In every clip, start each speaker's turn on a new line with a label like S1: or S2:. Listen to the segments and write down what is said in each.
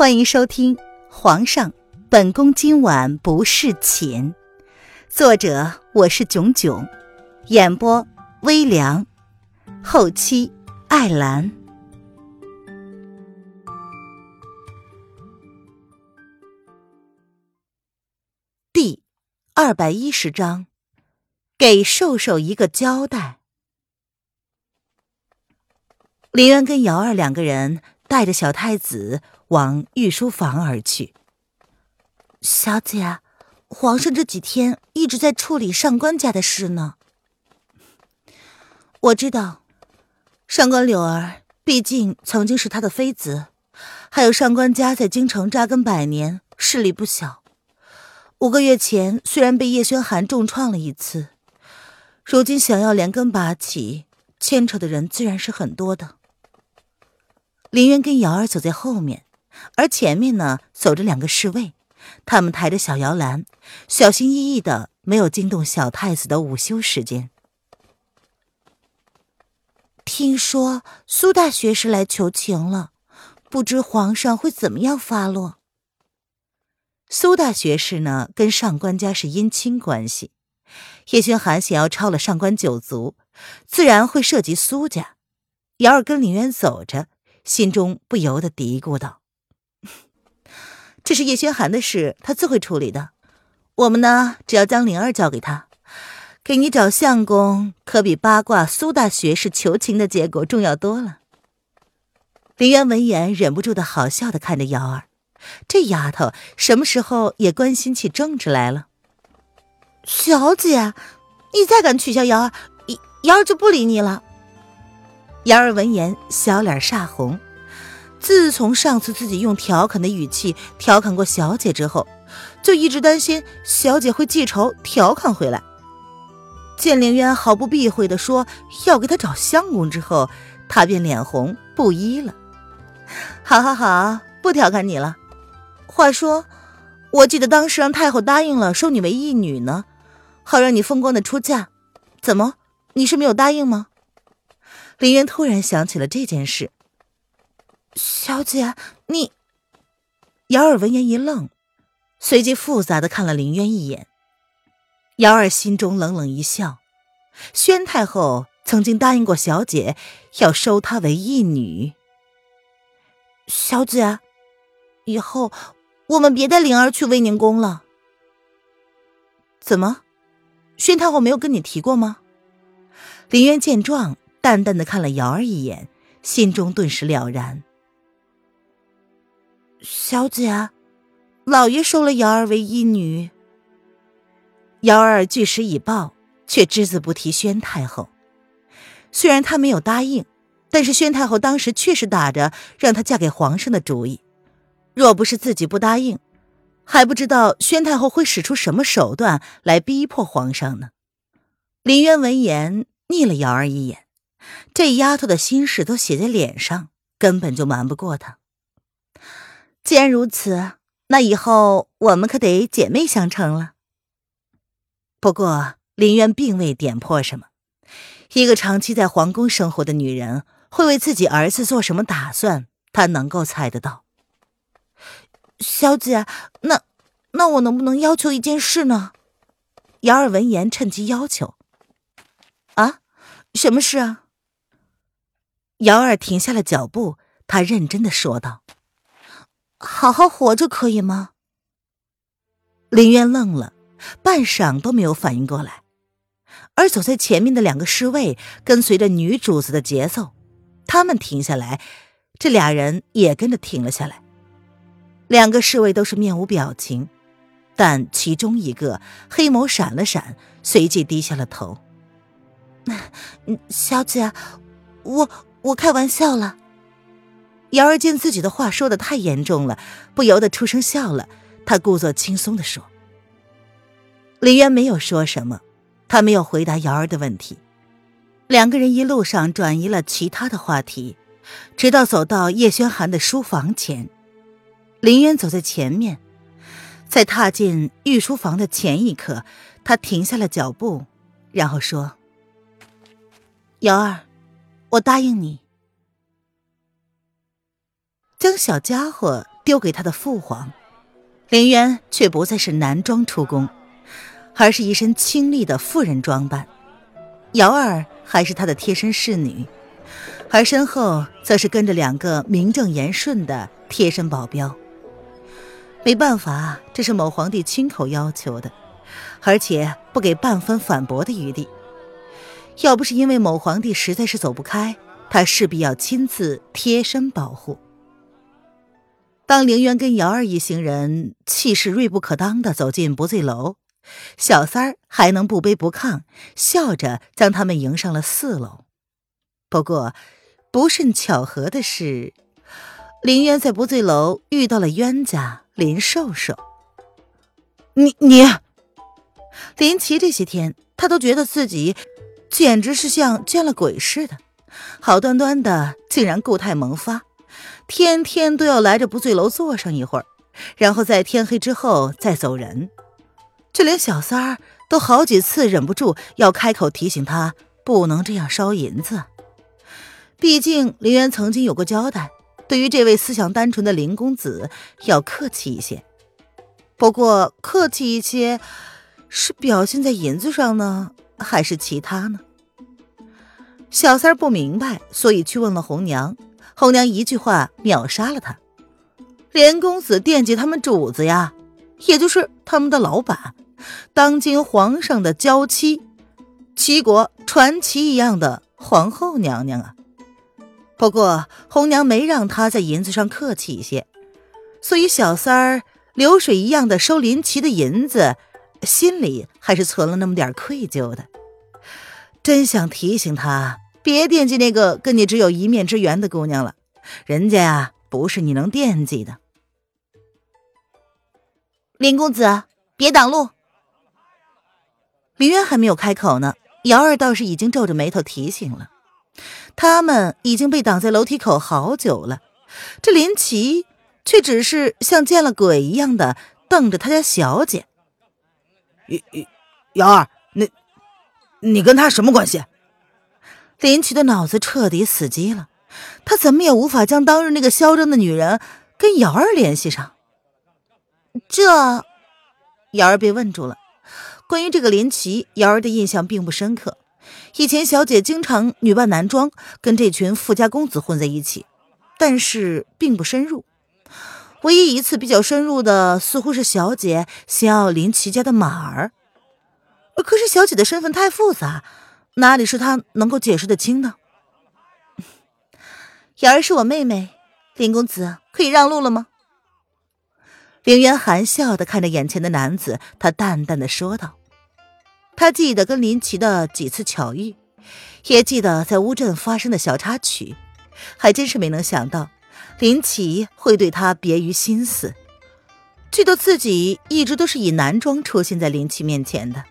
S1: 欢迎收听《皇上，本宫今晚不侍寝》，作者我是囧囧，演播微凉，后期艾兰。第二百一十章，给瘦瘦一个交代。林渊跟瑶儿两个人带着小太子。往御书房而去。小姐，皇上这几天一直在处理上官家的事呢。我知道，上官柳儿毕竟曾经是他的妃子，还有上官家在京城扎根百年，势力不小。五个月前虽然被叶轩寒重创了一次，如今想要连根拔起，牵扯的人自然是很多的。林渊跟瑶儿走在后面。而前面呢，走着两个侍卫，他们抬着小摇篮，小心翼翼的，没有惊动小太子的午休时间。听说苏大学士来求情了，不知皇上会怎么样发落。苏大学士呢，跟上官家是姻亲关系，叶轩寒想要抄了上官九族，自然会涉及苏家。瑶儿跟林渊走着，心中不由得嘀咕道。这是叶轩寒的事，他自会处理的。我们呢，只要将灵儿交给他，给你找相公，可比八卦苏大学士求情的结果重要多了。林渊闻言，忍不住的好笑的看着瑶儿，这丫头什么时候也关心起政治来了？小姐，你再敢取笑瑶儿，瑶儿就不理你了。瑶儿闻言，小脸煞红。自从上次自己用调侃的语气调侃过小姐之后，就一直担心小姐会记仇调侃回来。见凌渊毫不避讳的说要给他找相公之后，他便脸红不依了。好好好，不调侃你了。话说，我记得当时让太后答应了收你为义女呢，好让你风光的出嫁。怎么，你是没有答应吗？凌渊突然想起了这件事。小姐，你。瑶儿闻言一愣，随即复杂的看了林渊一眼。瑶儿心中冷冷一笑，宣太后曾经答应过小姐要收她为义女。小姐，以后我们别带灵儿去威宁宫了。怎么，宣太后没有跟你提过吗？林渊见状，淡淡的看了瑶儿一眼，心中顿时了然。小姐，老爷收了瑶儿为义女。瑶儿据实以报，却只字不提宣太后。虽然她没有答应，但是宣太后当时确实打着让她嫁给皇上的主意。若不是自己不答应，还不知道宣太后会使出什么手段来逼迫皇上呢。林渊闻言睨了瑶儿一眼，这丫头的心事都写在脸上，根本就瞒不过她。既然如此，那以后我们可得姐妹相称了。不过林渊并未点破什么，一个长期在皇宫生活的女人会为自己儿子做什么打算，他能够猜得到。小姐，那那我能不能要求一件事呢？姚儿闻言趁机要求。啊，什么事啊？姚儿停下了脚步，他认真的说道。好好活着可以吗？林渊愣了，半晌都没有反应过来。而走在前面的两个侍卫跟随着女主子的节奏，他们停下来，这俩人也跟着停了下来。两个侍卫都是面无表情，但其中一个黑眸闪了闪，随即低下了头。小姐，我我开玩笑了。瑶儿见自己的话说的太严重了，不由得出声笑了。他故作轻松的说：“林渊没有说什么，他没有回答瑶儿的问题。两个人一路上转移了其他的话题，直到走到叶轩寒的书房前。林渊走在前面，在踏进御书房的前一刻，他停下了脚步，然后说：‘瑶儿，我答应你。’将小家伙。丢给他的父皇，林渊却不再是男装出宫，而是一身清丽的妇人装扮。瑶儿还是他的贴身侍女，而身后则是跟着两个名正言顺的贴身保镖。没办法，这是某皇帝亲口要求的，而且不给半分反驳的余地。要不是因为某皇帝实在是走不开，他势必要亲自贴身保护。当凌渊跟瑶儿一行人气势锐不可当的走进不醉楼，小三儿还能不卑不亢，笑着将他们迎上了四楼。不过，不甚巧合的是，凌渊在不醉楼遇到了冤家林瘦瘦。你你，林奇这些天他都觉得自己。简直是像见了鬼似的，好端端的竟然固态萌发，天天都要来这不醉楼坐上一会儿，然后在天黑之后再走人。就连小三儿都好几次忍不住要开口提醒他不能这样烧银子，毕竟林渊曾经有过交代，对于这位思想单纯的林公子要客气一些。不过客气一些，是表现在银子上呢？还是其他呢？小三儿不明白，所以去问了红娘。红娘一句话秒杀了他。连公子惦记他们主子呀，也就是他们的老板，当今皇上的娇妻，齐国传奇一样的皇后娘娘啊。不过红娘没让他在银子上客气一些，所以小三儿流水一样的收林奇的银子。心里还是存了那么点愧疚的，真想提醒他别惦记那个跟你只有一面之缘的姑娘了，人家呀不是你能惦记的。林公子，别挡路。林渊还没有开口呢，瑶儿倒是已经皱着眉头提醒了。他们已经被挡在楼梯口好久了，这林奇却只是像见了鬼一样的瞪着他家小姐。
S2: 瑶儿，你你跟他什么关系？
S1: 林奇的脑子彻底死机了，他怎么也无法将当日那个嚣张的女人跟瑶儿联系上。这，瑶儿被问住了。关于这个林奇，瑶儿的印象并不深刻。以前小姐经常女扮男装，跟这群富家公子混在一起，但是并不深入。唯一一次比较深入的，似乎是小姐想要林奇家的马儿，可是小姐的身份太复杂，哪里是他能够解释得清的？瑶儿是我妹妹，林公子可以让路了吗？凌渊含笑的看着眼前的男子，他淡淡的说道：“他记得跟林奇的几次巧遇，也记得在乌镇发生的小插曲，还真是没能想到。”林奇会对他别于心思，记得自己一直都是以男装出现在林奇面前的。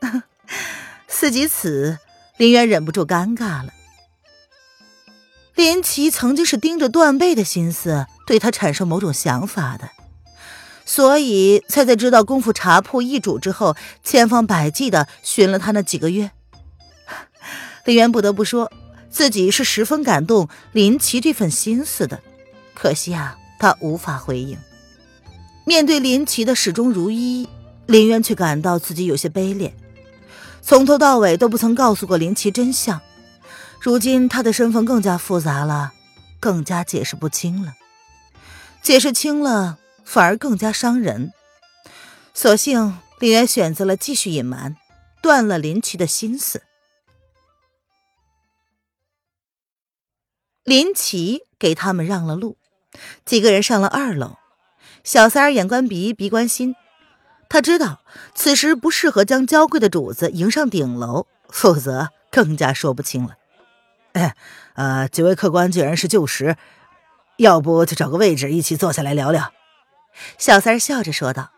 S1: 思及此，林渊忍不住尴尬了。林奇曾经是盯着断背的心思对他产生某种想法的，所以才在知道功夫茶铺易主之后，千方百计的寻了他那几个月。林渊不得不说，自己是十分感动林奇这份心思的。可惜啊，他无法回应。面对林奇的始终如一，林渊却感到自己有些卑劣。从头到尾都不曾告诉过林奇真相，如今他的身份更加复杂了，更加解释不清了。解释清了，反而更加伤人。索性，林渊选择了继续隐瞒，断了林奇的心思。林奇给他们让了路。几个人上了二楼，小三儿眼观鼻，鼻观心，他知道此时不适合将娇贵的主子迎上顶楼，否则更加说不清了。
S2: 呃，几位客官既然是旧识，要不就找个位置一起坐下来聊聊。
S1: 小三笑着说道。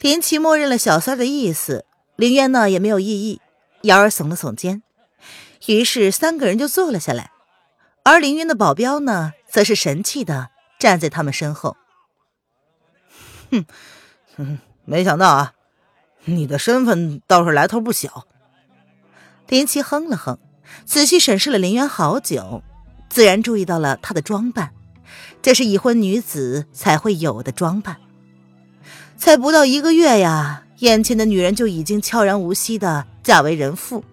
S1: 林奇默认了小三的意思，林渊呢也没有异议，瑶儿耸了耸肩，于是三个人就坐了下来。而凌渊的保镖呢，则是神气的站在他们身后。
S2: 哼，哼，没想到啊，你的身份倒是来头不小。
S1: 林奇哼了哼，仔细审视了林渊好久，自然注意到了他的装扮，这是已婚女子才会有的装扮。才不到一个月呀，眼前的女人就已经悄然无息的嫁为人妇，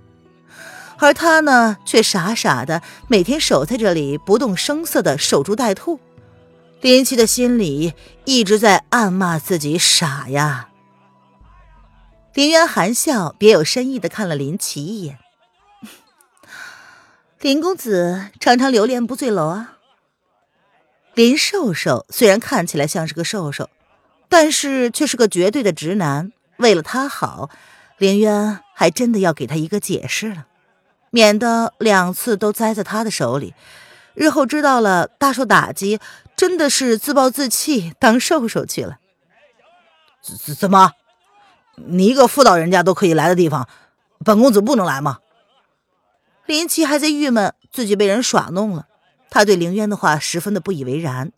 S1: 而他呢，却傻傻的每天守在这里，不动声色的守株待兔。林奇的心里一直在暗骂自己傻呀。林渊含笑，别有深意的看了林奇一眼。林公子常常流连不醉楼啊。林瘦瘦虽然看起来像是个瘦瘦，但是却是个绝对的直男。为了他好，林渊还真的要给他一个解释了，免得两次都栽在他的手里，日后知道了大受打击，真的是自暴自弃当瘦瘦去了。
S2: 怎怎怎么？你一个妇道人家都可以来的地方，本公子不能来吗？
S1: 林奇还在郁闷自己被人耍弄了，他对凌渊的话十分的不以为然，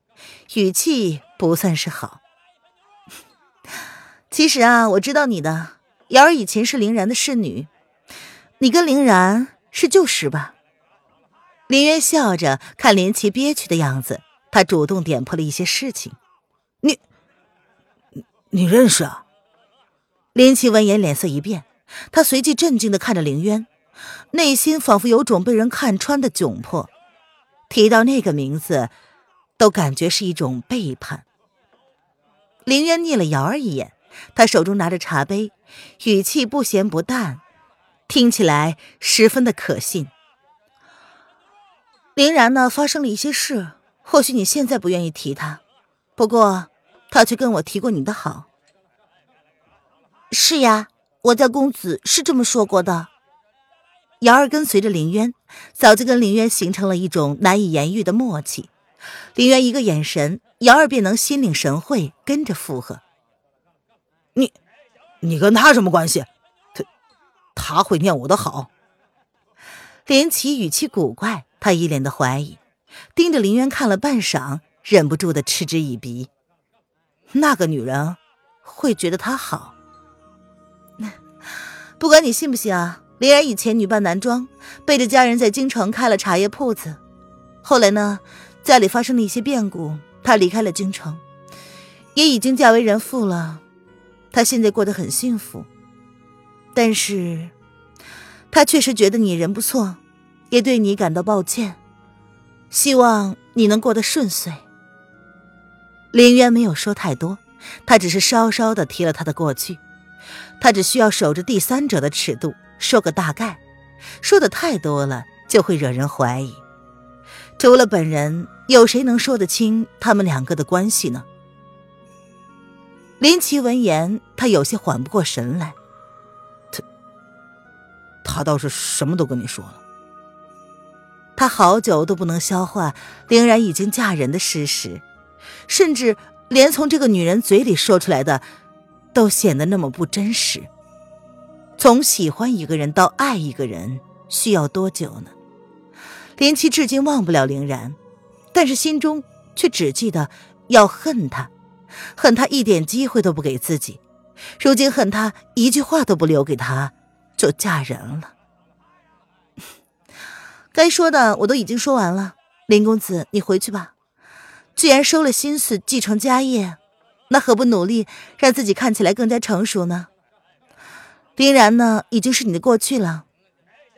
S1: 语气不算是好。其实啊，我知道你的瑶儿以前是凌然的侍女，你跟凌然是旧识吧？林渊笑着看林奇憋屈的样子，他主动点破了一些事情。
S2: 你，你认识啊？
S1: 林奇闻言脸色一变，他随即震惊的看着林渊。内心仿佛有种被人看穿的窘迫，提到那个名字，都感觉是一种背叛。林渊睨了瑶儿一眼，他手中拿着茶杯，语气不咸不淡，听起来十分的可信。林然呢，发生了一些事，或许你现在不愿意提他，不过他却跟我提过你的好。是呀，我家公子是这么说过的。瑶儿跟随着林渊，早就跟林渊形成了一种难以言喻的默契。林渊一个眼神，瑶儿便能心领神会，跟着附和。
S2: 你，你跟他什么关系？他，他会念我的好。
S1: 林奇语气古怪，他一脸的怀疑，盯着林渊看了半晌，忍不住的嗤之以鼻。那个女人会觉得他好？不管你信不信啊。林然以前女扮男装，背着家人在京城开了茶叶铺子。后来呢，家里发生了一些变故，她离开了京城，也已经嫁为人妇了。她现在过得很幸福，但是，他确实觉得你人不错，也对你感到抱歉，希望你能过得顺遂。林渊没有说太多，他只是稍稍的提了他的过去，他只需要守着第三者的尺度。说个大概，说的太多了就会惹人怀疑。除了本人，有谁能说得清他们两个的关系呢？林奇闻言，他有些缓不过神来。
S2: 他，倒是什么都跟你说了。
S1: 他好久都不能消化凌然已经嫁人的事实，甚至连从这个女人嘴里说出来的，都显得那么不真实。从喜欢一个人到爱一个人需要多久呢？林七至今忘不了凌然，但是心中却只记得要恨他，恨他一点机会都不给自己，如今恨他一句话都不留给他就嫁人了。该说的我都已经说完了，林公子你回去吧。既然收了心思继承家业，那何不努力让自己看起来更加成熟呢？林然呢，已经是你的过去了，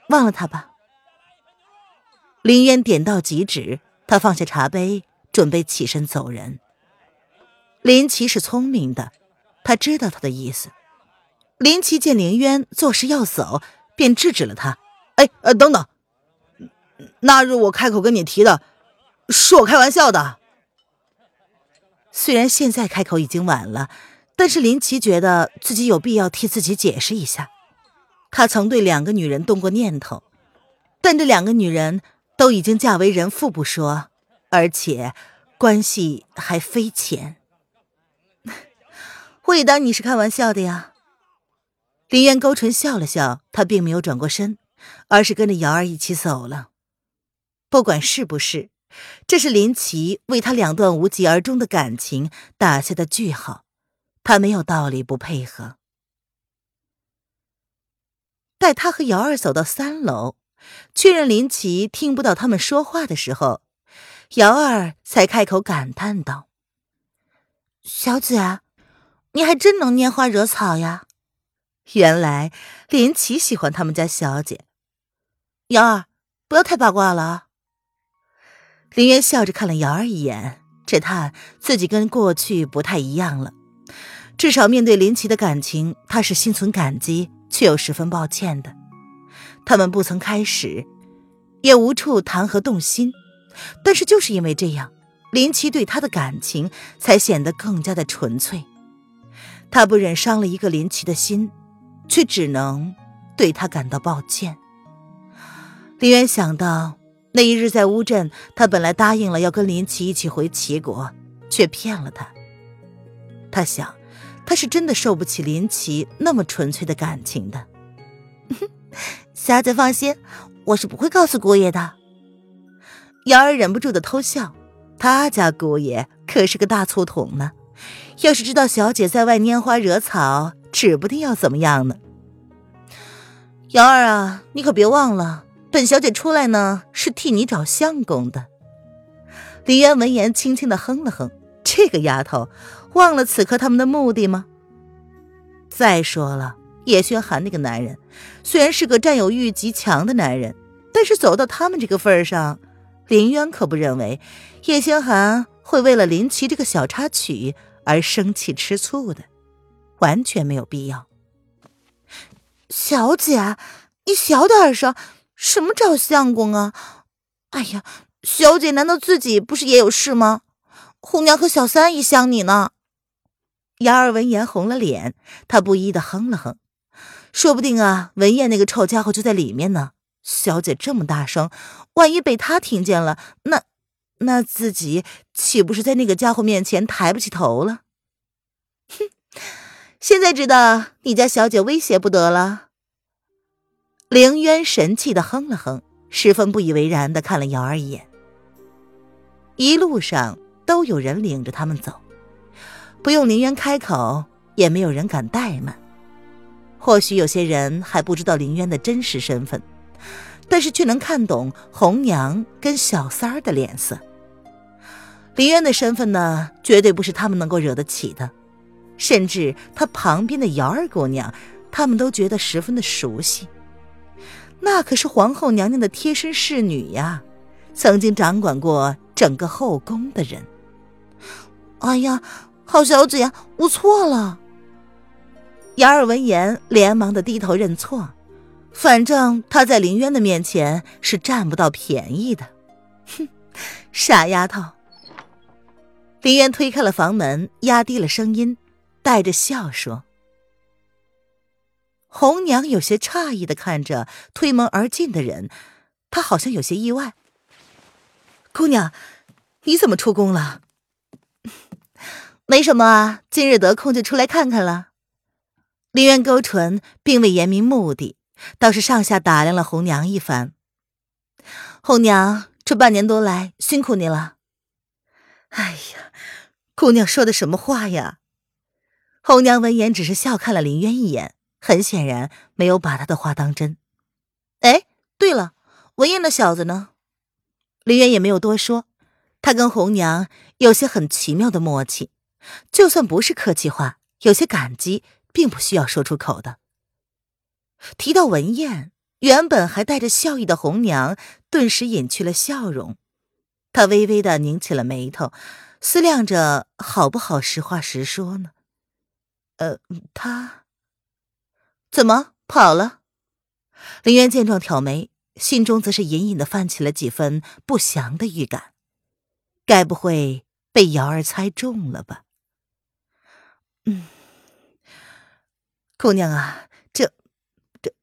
S1: 忘了他吧。林渊点到即止，他放下茶杯，准备起身走人。林奇是聪明的，他知道他的意思。林奇见林渊作势要走，便制止了他：“
S2: 哎，呃，等等，那日我开口跟你提的，是我开玩笑的。
S1: 虽然现在开口已经晚了。”但是林奇觉得自己有必要替自己解释一下，他曾对两个女人动过念头，但这两个女人都已经嫁为人妇不说，而且关系还非浅。我也当你是开玩笑的呀。林渊勾唇笑了笑，他并没有转过身，而是跟着瑶儿一起走了。不管是不是，这是林奇为他两段无疾而终的感情打下的句号。他没有道理不配合。待他和瑶儿走到三楼，确认林奇听不到他们说话的时候，瑶儿才开口感叹道：“小姐，你还真能拈花惹草呀！原来林奇喜欢他们家小姐。瑶儿，不要太八卦了！”林渊笑着看了瑶儿一眼，只叹自己跟过去不太一样了。至少面对林奇的感情，他是心存感激，却又十分抱歉的。他们不曾开始，也无处谈何动心。但是就是因为这样，林奇对他的感情才显得更加的纯粹。他不忍伤了一个林奇的心，却只能对他感到抱歉。林渊想到那一日在乌镇，他本来答应了要跟林奇一起回齐国，却骗了他。他想，他是真的受不起林奇那么纯粹的感情的。小姐放心，我是不会告诉姑爷的。瑶儿忍不住的偷笑，他家姑爷可是个大醋桶呢，要是知道小姐在外拈花惹草，指不定要怎么样呢。瑶儿啊，你可别忘了，本小姐出来呢是替你找相公的。李渊闻言轻轻的哼了哼，这个丫头忘了此刻他们的目的吗？再说了，叶轩寒那个男人虽然是个占有欲极强的男人，但是走到他们这个份上。林渊可不认为叶轩寒会为了林奇这个小插曲而生气吃醋的，完全没有必要。小姐，你小点声，什么找相公啊？哎呀，小姐难道自己不是也有事吗？红娘和小三也想你呢。雅儿闻言红了脸，她不依的哼了哼，说不定啊，文燕那个臭家伙就在里面呢。小姐这么大声，万一被他听见了，那那自己岂不是在那个家伙面前抬不起头了？哼！现在知道你家小姐威胁不得了。凌渊神气的哼了哼，十分不以为然的看了瑶儿一眼。一路上都有人领着他们走，不用凌渊开口，也没有人敢怠慢。或许有些人还不知道凌渊的真实身份。但是却能看懂红娘跟小三儿的脸色。林渊的身份呢，绝对不是他们能够惹得起的。甚至他旁边的瑶儿姑娘，他们都觉得十分的熟悉。那可是皇后娘娘的贴身侍女呀，曾经掌管过整个后宫的人。哎呀，好小姐，我错了。瑶儿闻言，连忙的低头认错。反正她在林渊的面前是占不到便宜的，哼，傻丫头。林渊推开了房门，压低了声音，带着笑说：“红娘有些诧异的看着推门而进的人，她好像有些意外。姑娘，你怎么出宫了？没什么啊，今日得空就出来看看了。”林渊勾唇，并未言明目的。倒是上下打量了红娘一番。红娘这半年多来辛苦你了。哎呀，姑娘说的什么话呀？红娘闻言只是笑看了林渊一眼，很显然没有把他的话当真。哎，对了，文燕那小子呢？林渊也没有多说，他跟红娘有些很奇妙的默契，就算不是客气话，有些感激并不需要说出口的。提到文燕，原本还带着笑意的红娘顿时隐去了笑容，他微微的拧起了眉头，思量着好不好实话实说呢？呃，他怎么跑了？林渊见状挑眉，心中则是隐隐的泛起了几分不祥的预感，该不会被瑶儿猜中了吧？嗯，姑娘啊。这这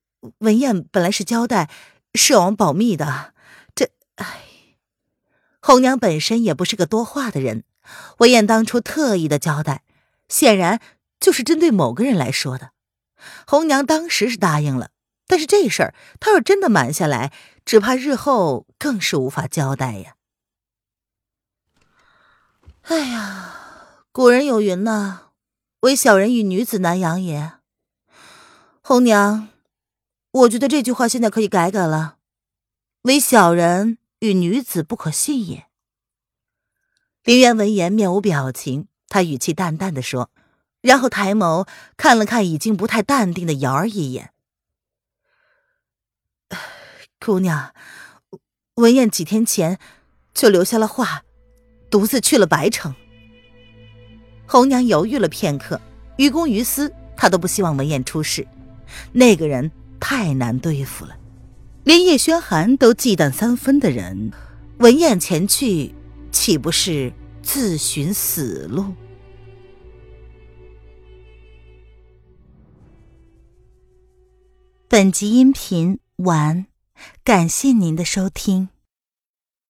S1: 文燕本来是交代是王保密的，这唉，红娘本身也不是个多话的人，文燕当初特意的交代，显然就是针对某个人来说的。红娘当时是答应了，但是这事儿她要真的瞒下来，只怕日后更是无法交代呀。哎呀，古人有云呐，“唯小人与女子难养也。”红娘。我觉得这句话现在可以改改了，“唯小人与女子不可信也。”林渊闻言面无表情，他语气淡淡的说，然后抬眸看了看已经不太淡定的瑶儿一眼。姑娘，文燕几天前就留下了话，独自去了白城。红娘犹豫了片刻，于公于私，她都不希望文燕出事。那个人太难对付了，连叶轩寒都忌惮三分的人，闻言前去，岂不是自寻死路？本集音频完。感谢您的收听。